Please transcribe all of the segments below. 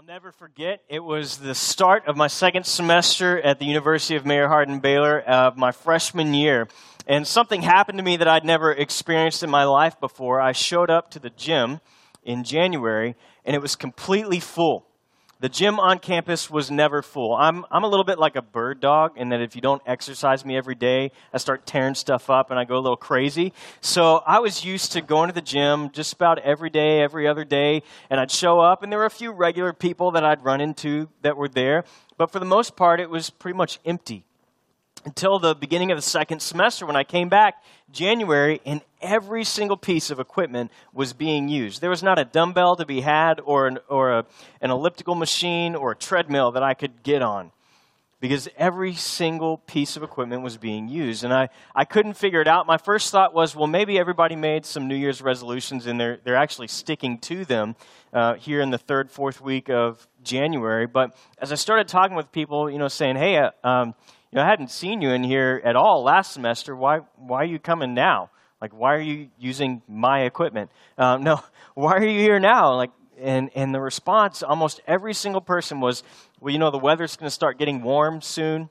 I'll never forget. It was the start of my second semester at the University of Mary Hardin Baylor of my freshman year. And something happened to me that I'd never experienced in my life before. I showed up to the gym in January, and it was completely full. The gym on campus was never full. I'm, I'm a little bit like a bird dog in that if you don't exercise me every day, I start tearing stuff up and I go a little crazy. So I was used to going to the gym just about every day, every other day, and I'd show up, and there were a few regular people that I'd run into that were there. But for the most part, it was pretty much empty until the beginning of the second semester when I came back January and every single piece of equipment was being used. There was not a dumbbell to be had or an, or a, an elliptical machine or a treadmill that I could get on because every single piece of equipment was being used. And I, I couldn't figure it out. My first thought was, well, maybe everybody made some New Year's resolutions and they're, they're actually sticking to them uh, here in the third, fourth week of January. But as I started talking with people, you know, saying, hey, uh, um, you know, I hadn't seen you in here at all last semester. Why, why are you coming now? Like, why are you using my equipment? Um, no, why are you here now? Like, and, and the response, almost every single person was, well, you know, the weather's going to start getting warm soon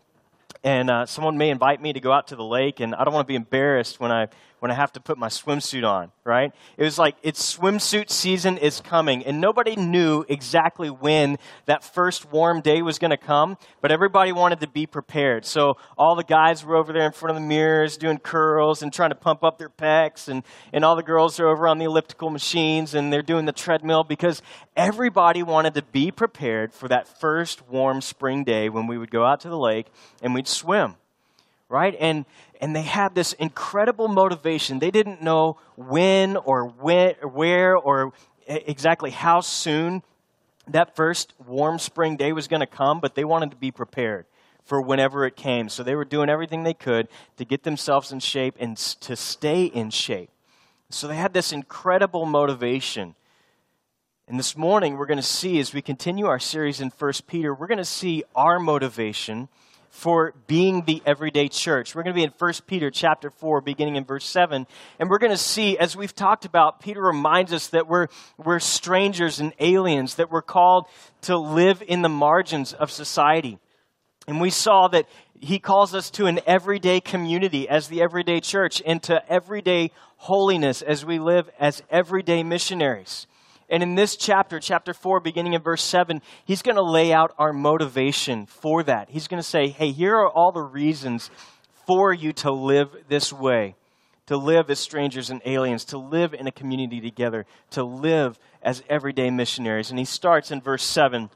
and uh, someone may invite me to go out to the lake, and I don't want to be embarrassed when I when I have to put my swimsuit on. Right? It was like it's swimsuit season is coming, and nobody knew exactly when that first warm day was going to come, but everybody wanted to be prepared. So all the guys were over there in front of the mirrors doing curls and trying to pump up their pecs, and and all the girls are over on the elliptical machines and they're doing the treadmill because everybody wanted to be prepared for that first warm spring day when we would go out to the lake and we'd swim, right? And and they had this incredible motivation. They didn't know when or when, where or exactly how soon that first warm spring day was going to come, but they wanted to be prepared for whenever it came. So they were doing everything they could to get themselves in shape and to stay in shape. So they had this incredible motivation. And this morning, we're going to see, as we continue our series in 1 Peter, we're going to see our motivation for being the everyday church. We're going to be in 1 Peter chapter 4 beginning in verse 7 and we're going to see as we've talked about Peter reminds us that we're we're strangers and aliens that we're called to live in the margins of society. And we saw that he calls us to an everyday community as the everyday church and to everyday holiness as we live as everyday missionaries. And in this chapter, chapter 4, beginning in verse 7, he's going to lay out our motivation for that. He's going to say, hey, here are all the reasons for you to live this way, to live as strangers and aliens, to live in a community together, to live as everyday missionaries. And he starts in verse 7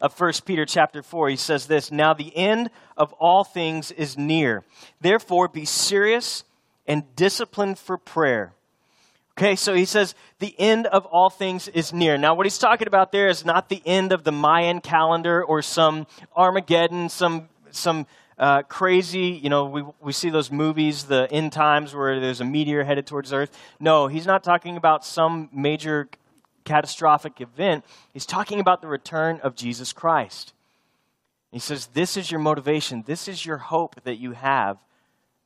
of 1 Peter chapter 4. He says this Now the end of all things is near. Therefore, be serious and disciplined for prayer. Okay, so he says the end of all things is near. Now, what he's talking about there is not the end of the Mayan calendar or some Armageddon, some some uh, crazy. You know, we we see those movies, the end times, where there's a meteor headed towards Earth. No, he's not talking about some major catastrophic event. He's talking about the return of Jesus Christ. He says, "This is your motivation. This is your hope that you have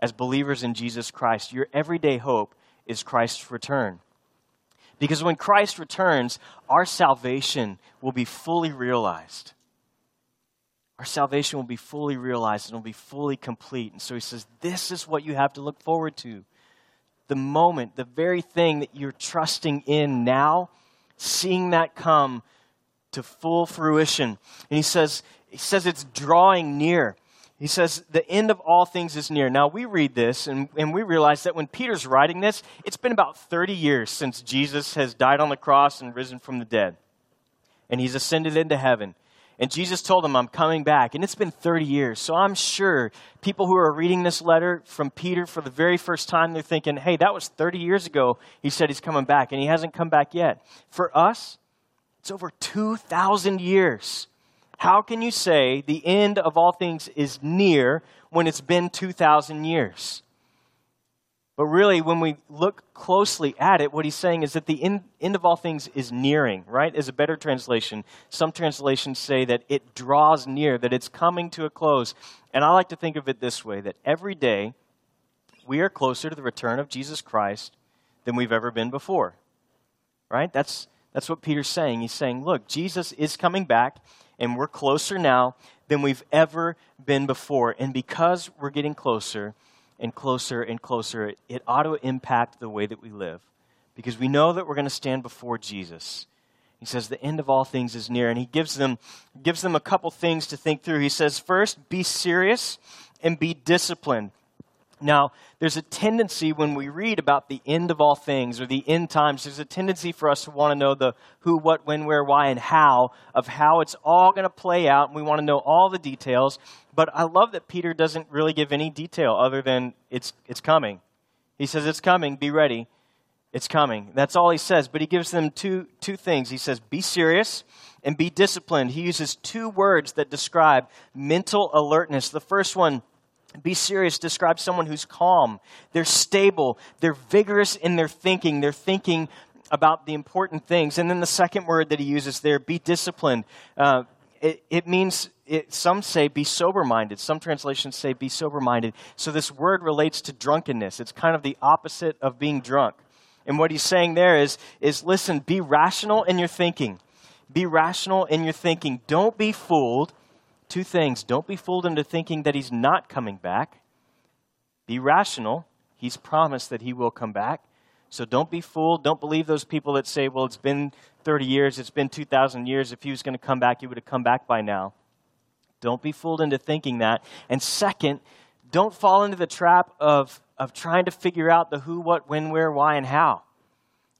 as believers in Jesus Christ. Your everyday hope." Is Christ's return. Because when Christ returns, our salvation will be fully realized. Our salvation will be fully realized and will be fully complete. And so he says, This is what you have to look forward to. The moment, the very thing that you're trusting in now, seeing that come to full fruition. And he says, he says it's drawing near. He says, The end of all things is near. Now, we read this and, and we realize that when Peter's writing this, it's been about 30 years since Jesus has died on the cross and risen from the dead. And he's ascended into heaven. And Jesus told him, I'm coming back. And it's been 30 years. So I'm sure people who are reading this letter from Peter for the very first time, they're thinking, hey, that was 30 years ago. He said he's coming back, and he hasn't come back yet. For us, it's over 2,000 years how can you say the end of all things is near when it's been 2,000 years? But really, when we look closely at it, what he's saying is that the end, end, of all things is nearing, right? Is a better translation. Some translations say that it draws near, that it's coming to a close. And I like to think of it this way that every day we are closer to the return of Jesus Christ than we've ever been before, right? That's, That's what Peter's saying. He's saying, look, Jesus is coming back, and we're closer now than we've ever been before. And because we're getting closer and closer and closer, it ought to impact the way that we live. Because we know that we're going to stand before Jesus. He says the end of all things is near, and he gives them, gives them a couple things to think through. He says, first, be serious and be disciplined. Now, there's a tendency when we read about the end of all things or the end times, there's a tendency for us to want to know the who, what, when, where, why, and how of how it's all going to play out. And we want to know all the details. But I love that Peter doesn't really give any detail other than it's, it's coming. He says, It's coming, be ready. It's coming. That's all he says. But he gives them two, two things. He says, Be serious and be disciplined. He uses two words that describe mental alertness. The first one, be serious describes someone who's calm. They're stable. They're vigorous in their thinking. They're thinking about the important things. And then the second word that he uses there, be disciplined. Uh, it, it, means, it, some say be sober minded. Some translations say be sober minded. So this word relates to drunkenness. It's kind of the opposite of being drunk. And what he's saying there is, is listen, be rational in your thinking. Be rational in your thinking. Don't be fooled Two things. Don't be fooled into thinking that he's not coming back. Be rational. He's promised that he will come back. So don't be fooled. Don't believe those people that say, well, it's been 30 years, it's been 2,000 years. If he was going to come back, he would have come back by now. Don't be fooled into thinking that. And second, don't fall into the trap of, of trying to figure out the who, what, when, where, why, and how.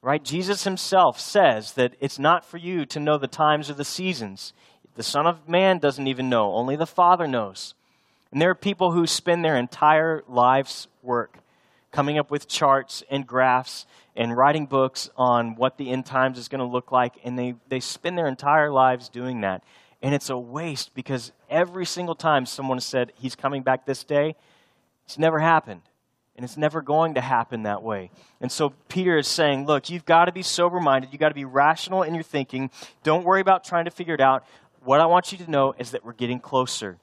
Right? Jesus himself says that it's not for you to know the times or the seasons. The Son of Man doesn't even know, only the Father knows. And there are people who spend their entire life's work coming up with charts and graphs and writing books on what the end times is going to look like, and they, they spend their entire lives doing that. And it's a waste because every single time someone said, He's coming back this day, it's never happened. And it's never going to happen that way. And so Peter is saying, look, you've got to be sober minded. You've got to be rational in your thinking. Don't worry about trying to figure it out what I want you to know is that we're getting closer.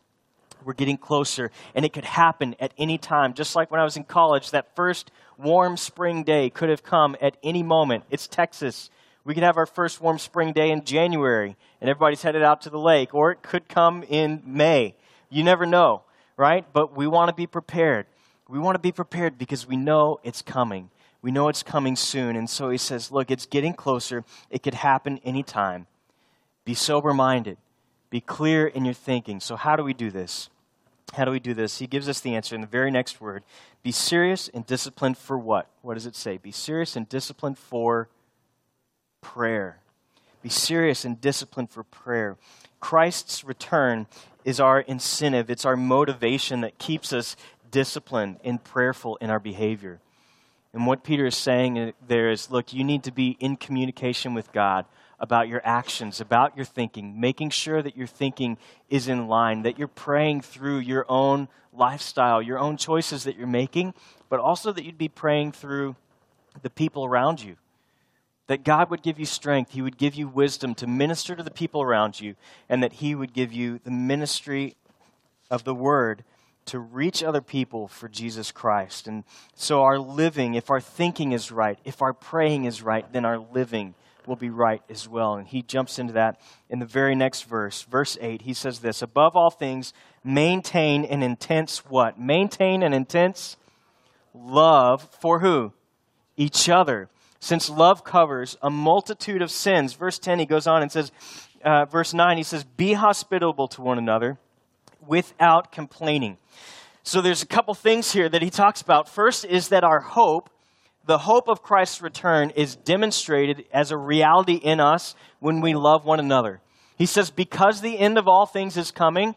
We're getting closer, and it could happen at any time. Just like when I was in college, that first warm spring day could have come at any moment. It's Texas. We could have our first warm spring day in January, and everybody's headed out to the lake, or it could come in May. You never know, right? But we want to be prepared. We want to be prepared because we know it's coming. We know it's coming soon. And so he says, Look, it's getting closer. It could happen anytime. Be sober minded. Be clear in your thinking. So, how do we do this? How do we do this? He gives us the answer in the very next word. Be serious and disciplined for what? What does it say? Be serious and disciplined for prayer. Be serious and disciplined for prayer. Christ's return is our incentive, it's our motivation that keeps us disciplined and prayerful in our behavior. And what Peter is saying uh, there is look, you need to be in communication with God about your actions, about your thinking, making sure that your thinking is in line, that you're praying through your own lifestyle, your own choices that you're making, but also that you'd be praying through the people around you. That God would give you strength, He would give you wisdom to minister to the people around you, and that He would give you the ministry of the Word to reach other people for Jesus Christ. And so, our living, if our thinking is right, if our praying is right, then our living will be right as well. And he jumps into that in the very next verse. Verse 8, he says this Above all things, maintain an intense what? Maintain an intense love for who? Each other. Since love covers a multitude of sins. Verse 10, he goes on and says, uh, verse 9, he says, Be hospitable to one another without complaining. So there's a couple things here that he talks about. First is that our hope the hope of Christ's return is demonstrated as a reality in us when we love one another. He says, because the end of all things is coming,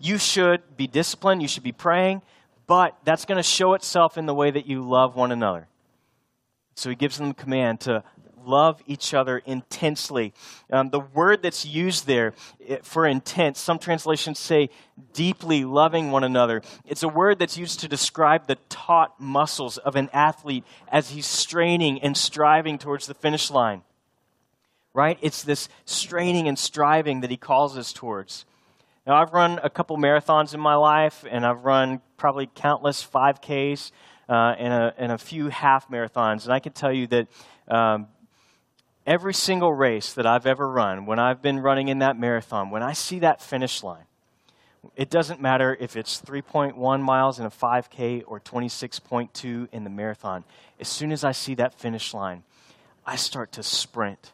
you should be disciplined, you should be praying, but that's going to show itself in the way that you love one another. So he gives them the command to love each other intensely. Um, the word that's used there eh, for intense, some translations say deeply loving one another. It's a word that's used to describe the taut muscles of an athlete as he's straining and striving towards the finish line. Right? It's this straining and striving that he calls us towards. Now, I've run a couple marathons in my life, and I've run probably countless 5Ks uh, and, a, and a few half marathons. And I can tell you that um, every single race that I've ever run, when I've been running in that marathon, when I see that finish line, it doesn't matter if it's 3.1 miles in a 5K or 26.2 in the marathon. As soon as I see that finish line, I start to sprint.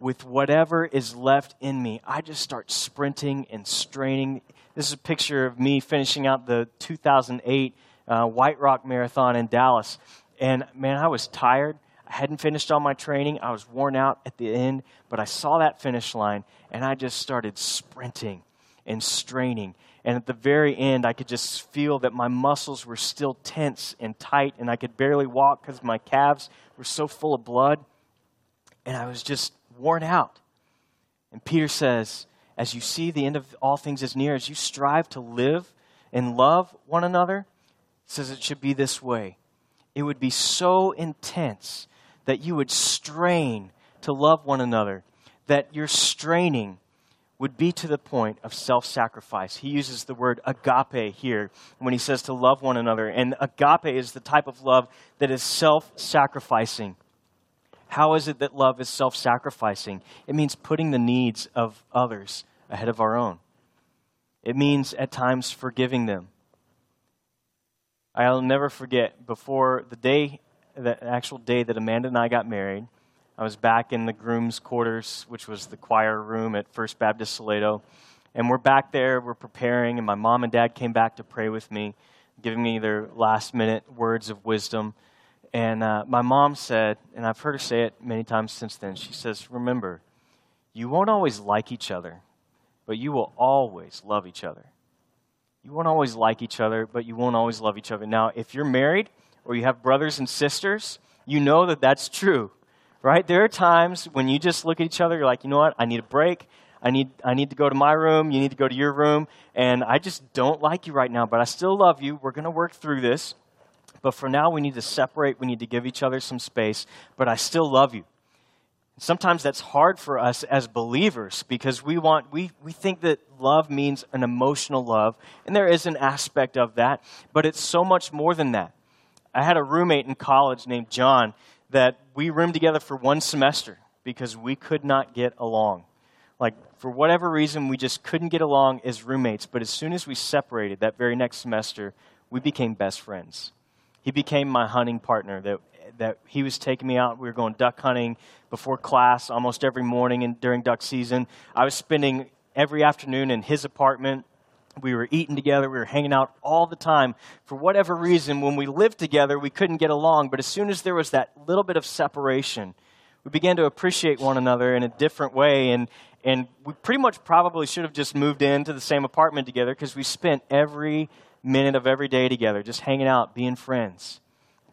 With whatever is left in me, I just start sprinting and straining. This is a picture of me finishing out the 2008 uh, White Rock Marathon in Dallas. And man, I was tired. I hadn't finished all my training. I was worn out at the end, but I saw that finish line and I just started sprinting and straining. And at the very end, I could just feel that my muscles were still tense and tight, and I could barely walk because my calves were so full of blood. And I was just worn out. And Peter says, As you see the end of all things is near, as you strive to live and love one another, says it should be this way. It would be so intense that you would strain to love one another, that your straining would be to the point of self sacrifice. He uses the word agape here when he says to love one another. And agape is the type of love that is self sacrificing. How is it that love is self sacrificing? It means putting the needs of others ahead of our own. It means at times forgiving them. I'll never forget before the day, the actual day that Amanda and I got married, I was back in the groom's quarters, which was the choir room at First Baptist Salado. And we're back there, we're preparing, and my mom and dad came back to pray with me, giving me their last minute words of wisdom. And uh, my mom said, and I've heard her say it many times since then, she says, Remember, you won't always like each other, but you will always love each other. You won't always like each other, but you won't always love each other. Now, if you're married or you have brothers and sisters, you know that that's true right? There are times when you just look at each other, you're like, you know what? I need a break. I need, I need to go to my room. You need to go to your room. And I just don't like you right now, but I still love you. We're going to work through this. But for now, we need to separate. We need to give each other some space. But I still love you. Sometimes that's hard for us as believers because we want we, we think that love means an emotional love, and there is an aspect of that, but it's so much more than that. I had a roommate in college named John that we roomed together for one semester because we could not get along. Like, for whatever reason, we just couldn't get along as roommates. But as soon as we separated that very next semester, we became best friends. He became my hunting partner. That, that he was taking me out. We were going duck hunting before class almost every morning and during duck season. I was spending every afternoon in his apartment we were eating together, we were hanging out all the time. For whatever reason, when we lived together, we couldn't get along. But as soon as there was that little bit of separation, we began to appreciate one another in a different way. And, and we pretty much probably should have just moved into the same apartment together because we spent every minute of every day together, just hanging out, being friends.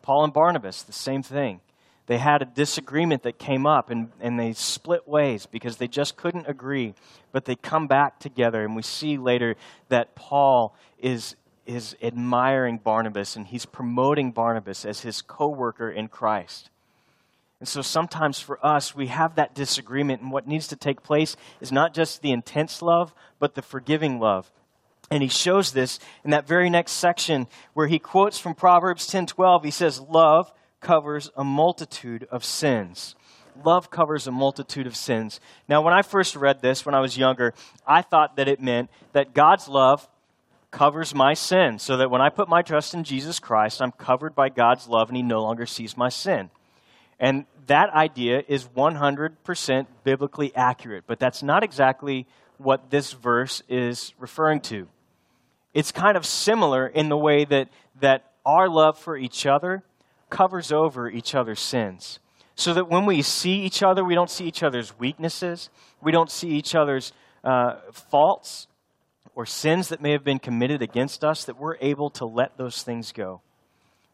Paul and Barnabas, the same thing they had a disagreement that came up and, and they split ways because they just couldn't agree. But they come back together, and we see later that Paul is, is admiring Barnabas and he's promoting Barnabas as his co worker in Christ. And so sometimes for us, we have that disagreement, and what needs to take place is not just the intense love, but the forgiving love. And he shows this in that very next section where he quotes from Proverbs 10:12. He says, "Love covers a multitude of sins. Love covers a multitude of sins. Now, when I first read this when I was younger, I thought that it meant that God's love covers my sin, so that when I put my trust in Jesus Christ, I'm covered by God's love and He no longer sees my sin. And that idea is 100% biblically accurate, but that's not exactly what this verse is referring to. It's kind of similar in the way that, that our love for each other covers over each other's sins. So that when we see each other, we don't see each other's weaknesses, we don't see each other's uh, faults or sins that may have been committed against us, that we're able to let those things go.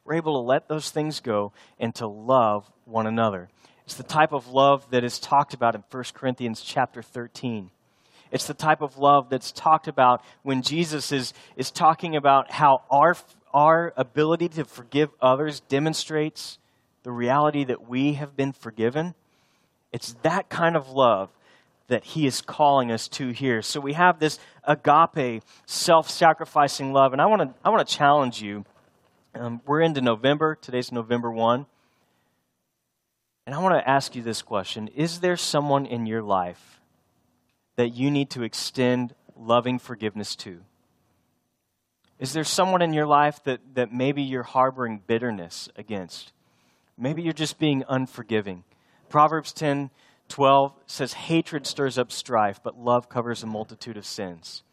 We're able to let those things go and to love one another. It's the type of love that is talked about in 1 Corinthians chapter 13. It's the type of love that's talked about when Jesus is, is talking about how our our ability to forgive others demonstrates the reality that we have been forgiven. It's that kind of love that he is calling us to here. So we have this agape, self sacrificing love. And I want to I want to challenge you. Um, we're into November. Today's November 1. And I want to ask you this question Is there someone in your life that you need to extend loving forgiveness to? Is there someone in your life that, that maybe you're harboring bitterness against? Maybe you're just being unforgiving. Proverbs 10 12 says, Hatred stirs up strife, but love covers a multitude of sins.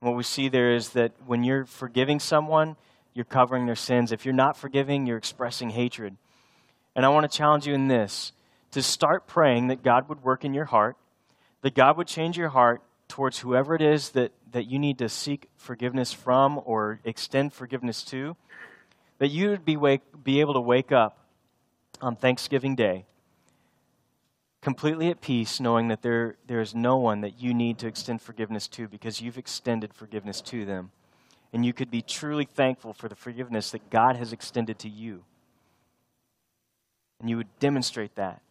what we see there is that when you're forgiving someone, you're covering their sins. If you're not forgiving, you're expressing hatred. And I want to challenge you in this to start praying that God would work in your heart, that God would change your heart towards whoever it is that, that you need to seek forgiveness from or extend forgiveness to, that you would be, wake, be able to wake up on Thanksgiving Day completely at peace, knowing that there, there is no one that you need to extend forgiveness to because you've extended forgiveness to them. And you could be truly thankful for the forgiveness that God has extended to you. And you would demonstrate that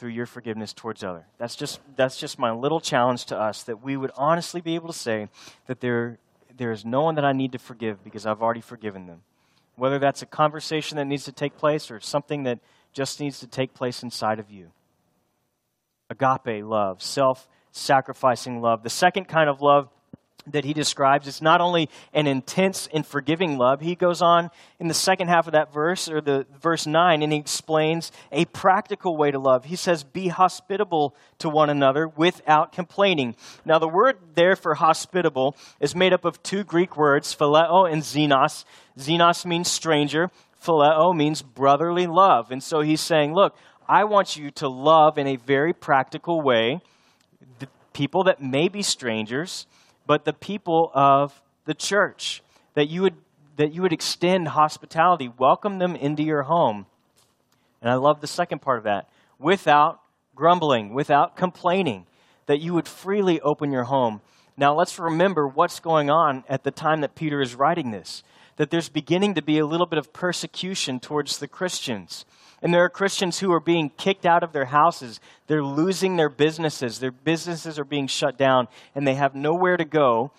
through your forgiveness towards other. That's just that's just my little challenge to us that we would honestly be able to say that there there is no one that I need to forgive because I've already forgiven them. Whether that's a conversation that needs to take place or something that just needs to take place inside of you. Agape love, self sacrificing love. The second kind of love that he describes It's not only an intense and forgiving love, he goes on in the second half of that verse, or the verse 9, and he explains a practical way to love. He says, Be hospitable to one another without complaining. Now, the word there for hospitable is made up of two Greek words, phileo and xenos. Xenos means stranger, phileo means brotherly love. And so he's saying, look, I want you to love in a very practical way the people that may be strangers, but the people of the church. That you would that you would extend hospitality, welcome them into your home. And I love the second part of that. Without grumbling, without complaining, that you would freely open your home. Now let's remember what's going on at the time that Peter is writing this that there's beginning to be a little bit of persecution towards the Christians. And there are Christians who are being kicked out of their houses. They're losing their businesses. Their businesses are being shut down, and they have nowhere to go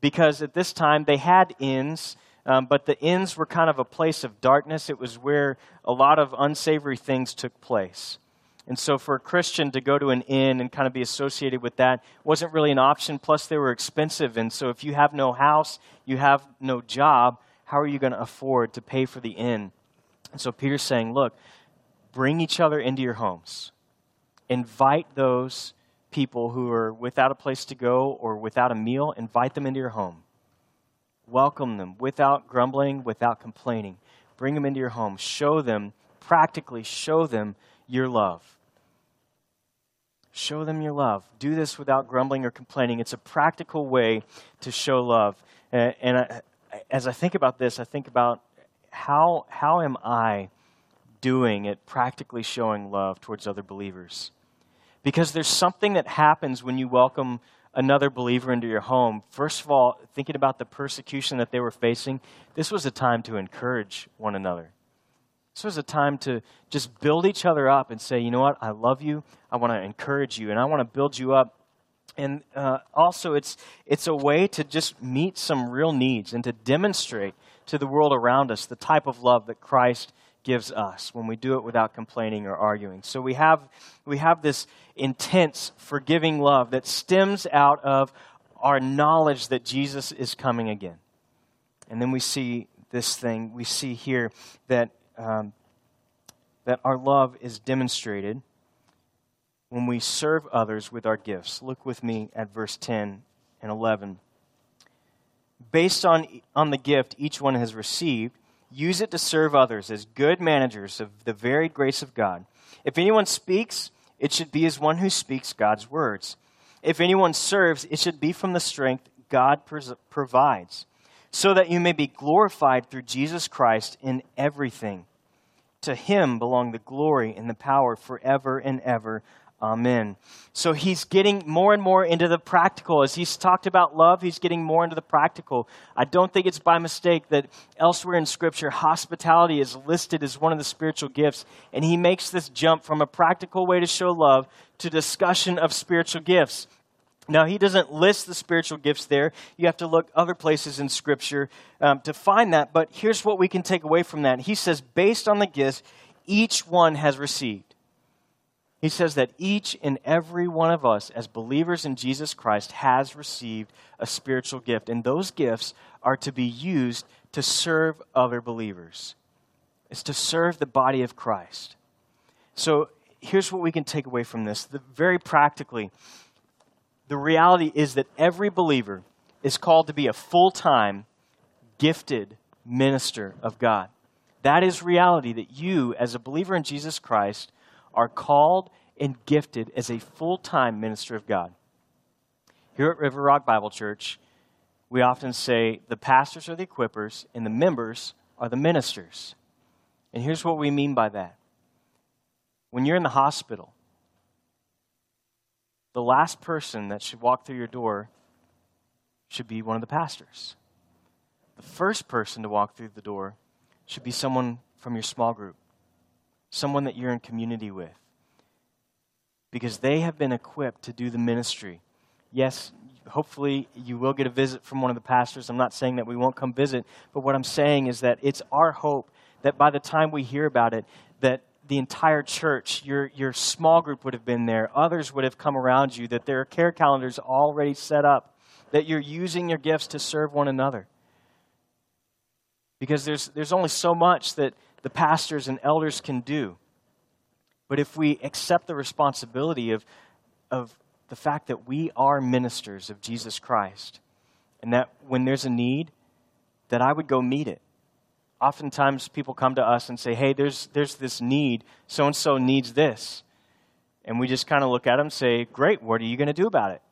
because at this time they had inns, um, but the inns were kind of a place of darkness. It was where a lot of unsavory things took place. And so, for a Christian to go to an inn and kind of be associated with that wasn't really an option. Plus, they were expensive. And so, if you have no house, you have no job, how are you going to afford to pay for the inn? And so, Peter's saying, look, bring each other into your homes. Invite those people who are without a place to go or without a meal, invite them into your home. Welcome them without grumbling, without complaining. Bring them into your home. Show them, practically show them your love. Show them your love. Do this without grumbling or complaining. It's a practical way to show love. And, and I, as I think about this, I think about how, how am I doing at practically showing love towards other believers? Because there's something that happens when you welcome another believer into your home. First of all, thinking about the persecution that they were facing, this was a time to encourage one another. This was a time to just build each other up and say, you know what, I love you. I want to encourage you, and I want to build you up. And uh, also, it's, it's a way to just meet some real needs and to demonstrate to the world around us the type of love that Christ gives us when we do it without complaining or arguing. So we have, we have this intense, forgiving love that stems out of our knowledge that Jesus is coming again. And then we see this thing, we see here that um, that our love is demonstrated when we serve others with our gifts. Look with me at verse 10 and 11. Based on, on the gift each one has received, use it to serve others as good managers of the varied grace of God. If anyone speaks, it should be as one who speaks God's words. If anyone serves, it should be from the strength God provides so that you may be glorified through Jesus Christ in everything. To him belong the glory and the power forever and ever. Amen. So he's getting more and more into the practical. As he's talked about love, he's getting more into the practical. I don't think it's by mistake that elsewhere in Scripture, hospitality is listed as one of the spiritual gifts. And he makes this jump from a practical way to show love to discussion of spiritual gifts. Now, he doesn't list the spiritual gifts there. You have to look other places in Scripture um, to find that. But here's what we can take away from that. He says, based on the gifts, each one has received. He says that each and every one of us, as believers in Jesus Christ, has received a spiritual gift. And those gifts are to be used to serve other believers, it's to serve the body of Christ. So here's what we can take away from this. The, very practically, the reality is that every believer is called to be a full time, gifted minister of God. That is reality that you, as a believer in Jesus Christ, are called and gifted as a full time minister of God. Here at River Rock Bible Church, we often say the pastors are the equippers and the members are the ministers. And here's what we mean by that. When you're in the hospital, the last person that should walk through your door should be one of the pastors. The first person to walk through the door should be someone from your small group, someone that you're in community with, because they have been equipped to do the ministry. Yes, hopefully you will get a visit from one of the pastors. I'm not saying that we won't come visit, but what I'm saying is that it's our hope that by the time we hear about it, that the entire church, your, your small group would have been there, others would have come around you, that there are care calendars already set up, that you're using your gifts to serve one another. Because there's, there's only so much that the pastors and elders can do. But if we accept the responsibility of, of the fact that we are ministers of Jesus Christ, and that when there's a need, that I would go meet it. Oftentimes people come to us and say, hey, there's, there's this need. So and so needs this. And we just kind of look at them and say, great, what are you going to do about it?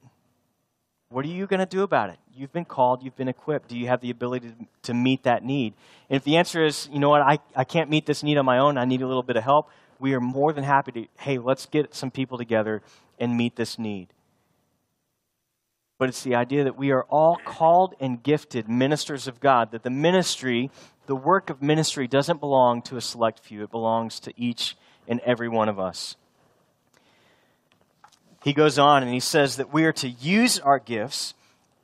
What are you going to do about it? You've been called, you've been equipped. Do you have the ability to, to meet that need? And if the answer is, you know what, I, I can't meet this need on my own, I need a little bit of help, we are more than happy to, hey, let's get some people together and meet this need. But it's the idea that we are all called and gifted ministers of God, that the ministry, the work of ministry, doesn't belong to a select few, it belongs to each and every one of us he goes on and he says that we are to use our gifts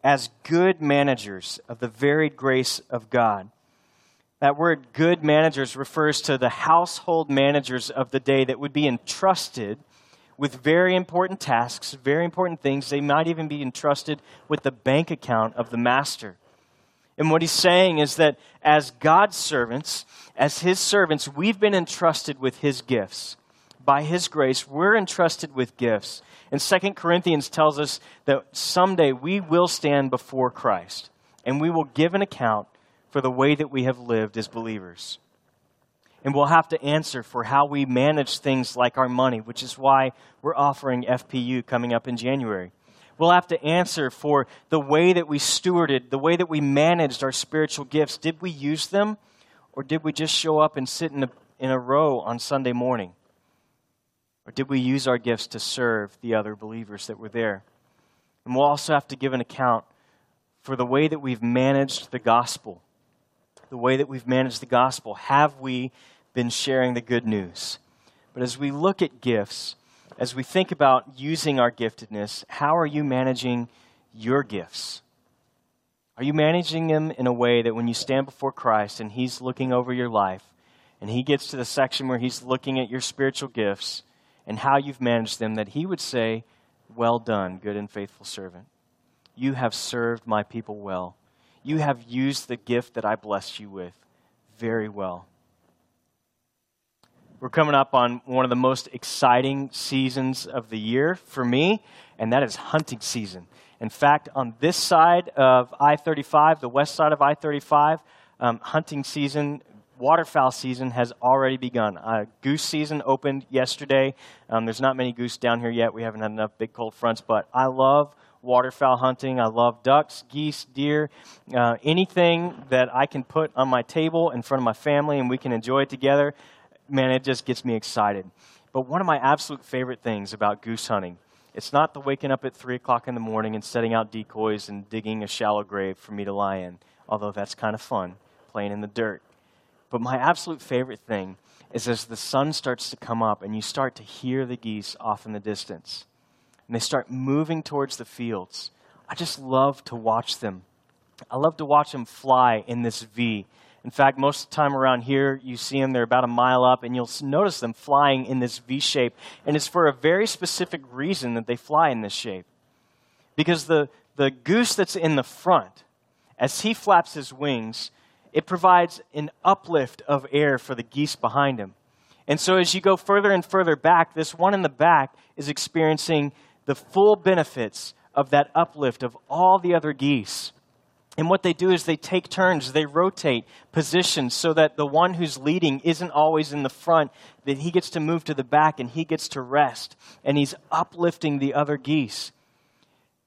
as good managers of the varied grace of God. That word good managers refers to the household managers of the day that would be entrusted with very important tasks, very important things. They might even be entrusted with the bank account of the master. And what he's saying is that as God's servants, as his servants, we've been entrusted with his gifts. By his grace, we're entrusted with gifts. And Second Corinthians tells us that someday we will stand before Christ and we will give an account for the way that we have lived as believers. And we'll have to answer for how we manage things like our money, which is why we're offering FPU coming up in January. We'll have to answer for the way that we stewarded, the way that we managed our spiritual gifts. Did we use them, or did we just show up and sit in a, in a row on Sunday morning? Or did we use our gifts to serve the other believers that were there? And we'll also have to give an account for the way that we've managed the gospel. The way that we've managed the gospel. Have we been sharing the good news? But as we look at gifts, as we think about using our giftedness, how are you managing your gifts? Are you managing them in a way that when you stand before Christ and He's looking over your life, and He gets to the section where He's looking at your spiritual gifts, and how you've managed them, that he would say, Well done, good and faithful servant. You have served my people well. You have used the gift that I blessed you with very well. We're coming up on one of the most exciting seasons of the year for me, and that is hunting season. In fact, on this side of I 35, the west side of I 35, um, hunting season waterfowl season has already begun. Uh, goose season opened yesterday. Um, there's not many goose down here yet. We haven't had enough big cold fronts, but I love waterfowl hunting. I love ducks, geese, deer, uh, anything that I can put on my table in front of my family and we can enjoy it together. Man, it just gets me excited. But one of my absolute favorite things about goose hunting, it's not the waking up at 3 o'clock in the morning and setting out decoys and digging a shallow grave for me to lie in, although that's kind of fun, playing in the dirt. But my absolute favorite thing is as the sun starts to come up and you start to hear the geese off in the distance and they start moving towards the fields. I just love to watch them. I love to watch them fly in this V. In fact, most of the time around here, you see them, they're about a mile up, and you'll notice them flying in this V shape. And it's for a very specific reason that they fly in this shape. Because the, the goose that's in the front, as he flaps his wings, it provides an uplift of air for the geese behind him. And so as you go further and further back, this one in the back is experiencing the full benefits of that uplift of all the other geese. And what they do is they take turns, they rotate positions so that the one who's leading isn't always in the front, that he gets to move to the back and he gets to rest. And he's uplifting the other geese.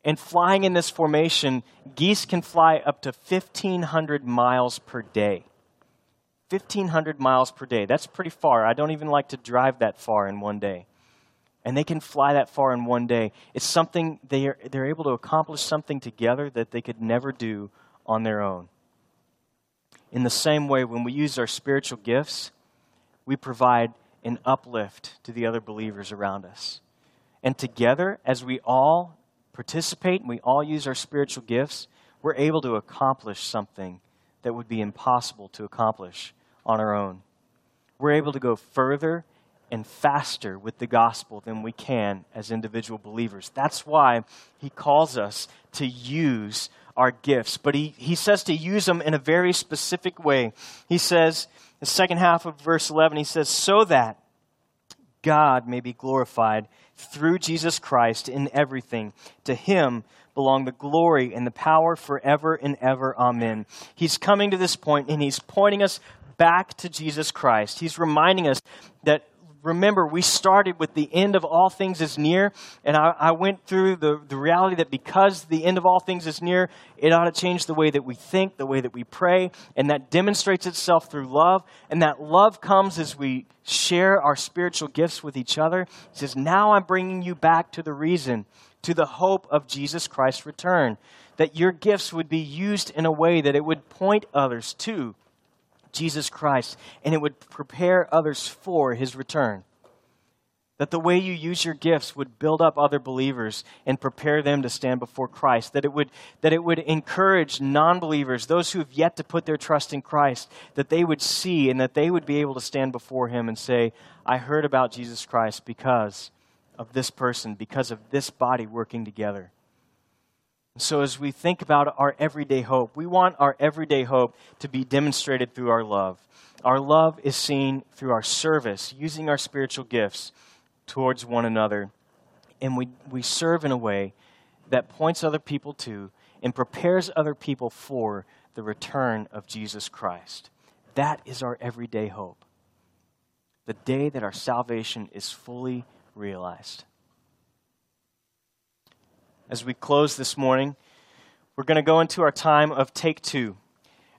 And flying in this formation, geese can fly up to 1,500 miles per day. 1,500 miles per day. That's pretty far. I don't even like to drive that far in one day. And they can fly that far in one day. It's something they are, they're able to accomplish something together that they could never do on their own. In the same way, when we use our spiritual gifts, we provide an uplift to the other believers around us. And together, as we all participate and we all use our spiritual gifts, we're able to accomplish something that would be impossible to accomplish on our own. We're able to go further and faster with the gospel than we can as individual believers. That's why he calls us to use our gifts. But he, he says to use them in a very specific way. He says, the second half of verse 11, he says, so that God may be glorified through Jesus Christ in everything. To him belong the glory and the power forever and ever. Amen. He's coming to this point and he's pointing us back to Jesus Christ. He's reminding us that remember, we started with the end of all things is near, and I, I, went through the, the reality that because the end of all things is near, it ought to change the way that we think, the way that we pray, and that demonstrates itself through love. And that love comes as we share our spiritual gifts with each other. He says, Now I'm bringing you back to the reason, to the hope of Jesus Christ's return, that your gifts would be used in a way that it would point others to Jesus Christ, and it would prepare others for his return. That the way you use your gifts would build up other believers and prepare them to stand before Christ. That it would, that it would encourage non believers, those who have yet to put their trust in Christ, that they would see and that they would be able to stand before Him and say, I heard about Jesus Christ because of this person, because of this body working together. So, as we think about our everyday hope, we want our everyday hope to be demonstrated through our love. Our love is seen through our service, using our spiritual gifts towards one another. And we, we serve in a way that points other people to and prepares other people for the return of Jesus Christ. That is our everyday hope. The day that our salvation is fully realized as we close this morning, we're going to go into our time of take two.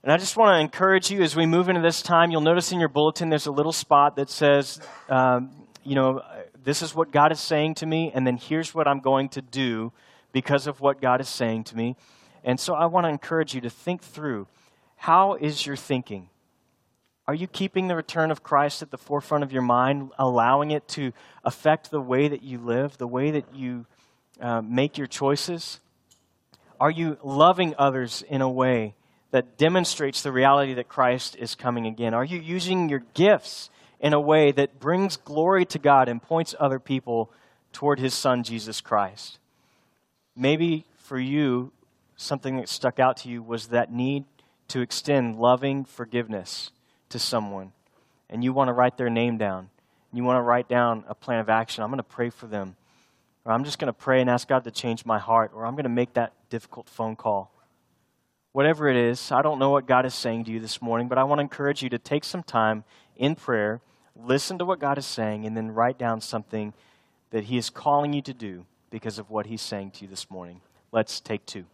And I just want to encourage you as we move into this time, you'll notice in your bulletin there's a little spot that says, um, you know, this is what God is saying to me, and then here's what I'm going to do because of what God is saying to me. And so I want to encourage you to think through how is your thinking? Are you keeping the return of Christ at the forefront of your mind, allowing it to affect the way that you live, the way that you uh, make your choices? Are you loving others in a way that demonstrates the reality that Christ is coming again? Are you using your gifts in a way that brings glory to God and points other people toward his son, Jesus Christ? Maybe for you, something that stuck out to you was that need to extend loving forgiveness to someone. And you want to write their name down. You want to write down a plan of action. I'm going to pray for them or I'm just going to pray and ask God to change my heart, or I'm going to make that difficult phone call. Whatever it is, I don't know what God is saying to you this morning, but I want to encourage you to take some time in prayer, listen to what God is saying, and then write down something that He is calling you to do because of what He's saying to you this morning. Let's take two.